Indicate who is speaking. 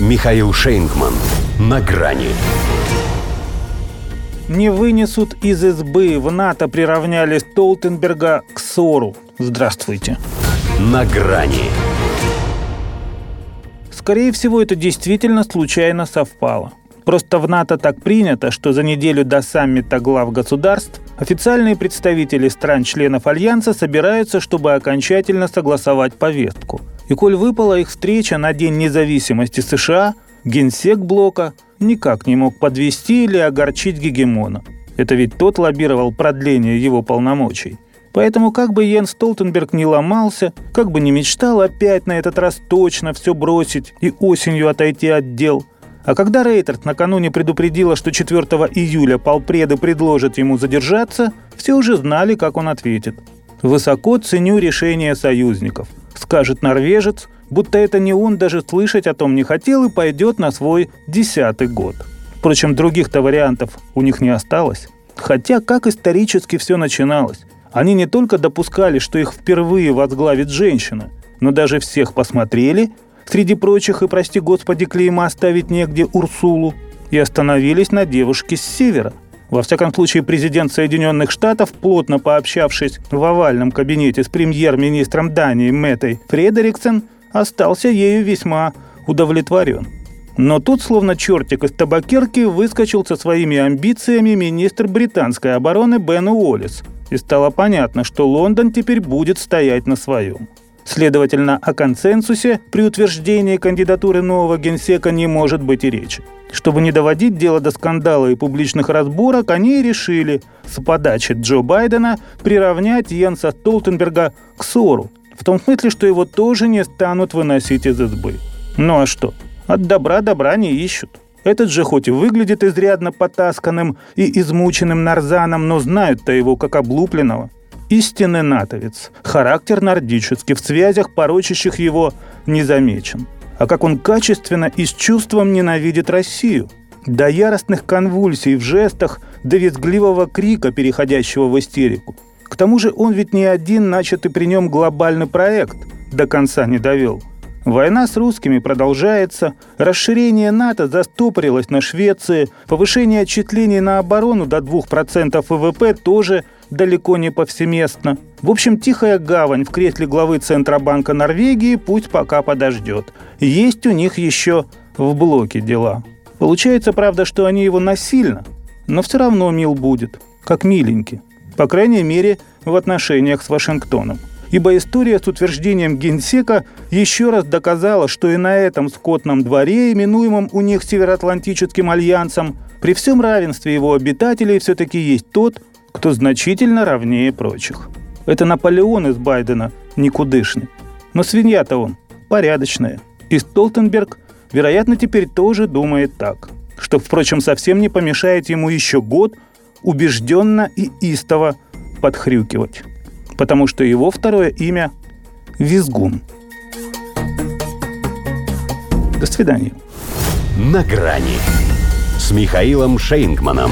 Speaker 1: Михаил Шейнгман. На грани.
Speaker 2: Не вынесут из избы. В НАТО приравняли Столтенберга к ссору. Здравствуйте.
Speaker 1: На грани.
Speaker 2: Скорее всего, это действительно случайно совпало. Просто в НАТО так принято, что за неделю до саммита глав государств официальные представители стран-членов Альянса собираются, чтобы окончательно согласовать повестку. И коль выпала их встреча на День независимости США, генсек блока никак не мог подвести или огорчить гегемона. Это ведь тот лоббировал продление его полномочий. Поэтому как бы Йен Столтенберг не ломался, как бы не мечтал опять на этот раз точно все бросить и осенью отойти от дел – а когда Рейтерт накануне предупредила, что 4 июля полпреды предложат ему задержаться, все уже знали, как он ответит. «Высоко ценю решение союзников», — скажет норвежец, будто это не он даже слышать о том не хотел и пойдет на свой десятый год. Впрочем, других-то вариантов у них не осталось. Хотя как исторически все начиналось. Они не только допускали, что их впервые возглавит женщина, но даже всех посмотрели Среди прочих, и, прости господи, клейма оставить негде Урсулу, и остановились на девушке с севера. Во всяком случае, президент Соединенных Штатов, плотно пообщавшись в овальном кабинете с премьер-министром Дании Мэттой Фредериксен, остался ею весьма удовлетворен. Но тут, словно чертик из табакерки, выскочил со своими амбициями министр британской обороны Бен Уоллес. И стало понятно, что Лондон теперь будет стоять на своем. Следовательно, о консенсусе при утверждении кандидатуры нового генсека не может быть и речи. Чтобы не доводить дело до скандала и публичных разборок, они решили с подачи Джо Байдена приравнять Йенса Столтенберга к ссору, в том смысле, что его тоже не станут выносить из избы. Ну а что? От добра добра не ищут. Этот же хоть и выглядит изрядно потасканным и измученным нарзаном, но знают-то его как облупленного истинный натовец. Характер нордический, в связях, порочащих его, не замечен. А как он качественно и с чувством ненавидит Россию. До яростных конвульсий в жестах, до визгливого крика, переходящего в истерику. К тому же он ведь не один начатый при нем глобальный проект до конца не довел. Война с русскими продолжается, расширение НАТО застопорилось на Швеции, повышение отчислений на оборону до 2% ВВП тоже далеко не повсеместно. В общем, тихая гавань в кресле главы Центробанка Норвегии пусть пока подождет. Есть у них еще в блоке дела. Получается, правда, что они его насильно, но все равно мил будет, как миленький. По крайней мере, в отношениях с Вашингтоном. Ибо история с утверждением генсека еще раз доказала, что и на этом скотном дворе, именуемом у них Североатлантическим альянсом, при всем равенстве его обитателей все-таки есть тот, кто значительно равнее прочих. Это Наполеон из Байдена, никудышный. Но свинья-то он порядочная. И Столтенберг, вероятно, теперь тоже думает так. Что, впрочем, совсем не помешает ему еще год убежденно и истово подхрюкивать. Потому что его второе имя – Визгун. До свидания.
Speaker 1: На грани с Михаилом Шейнгманом.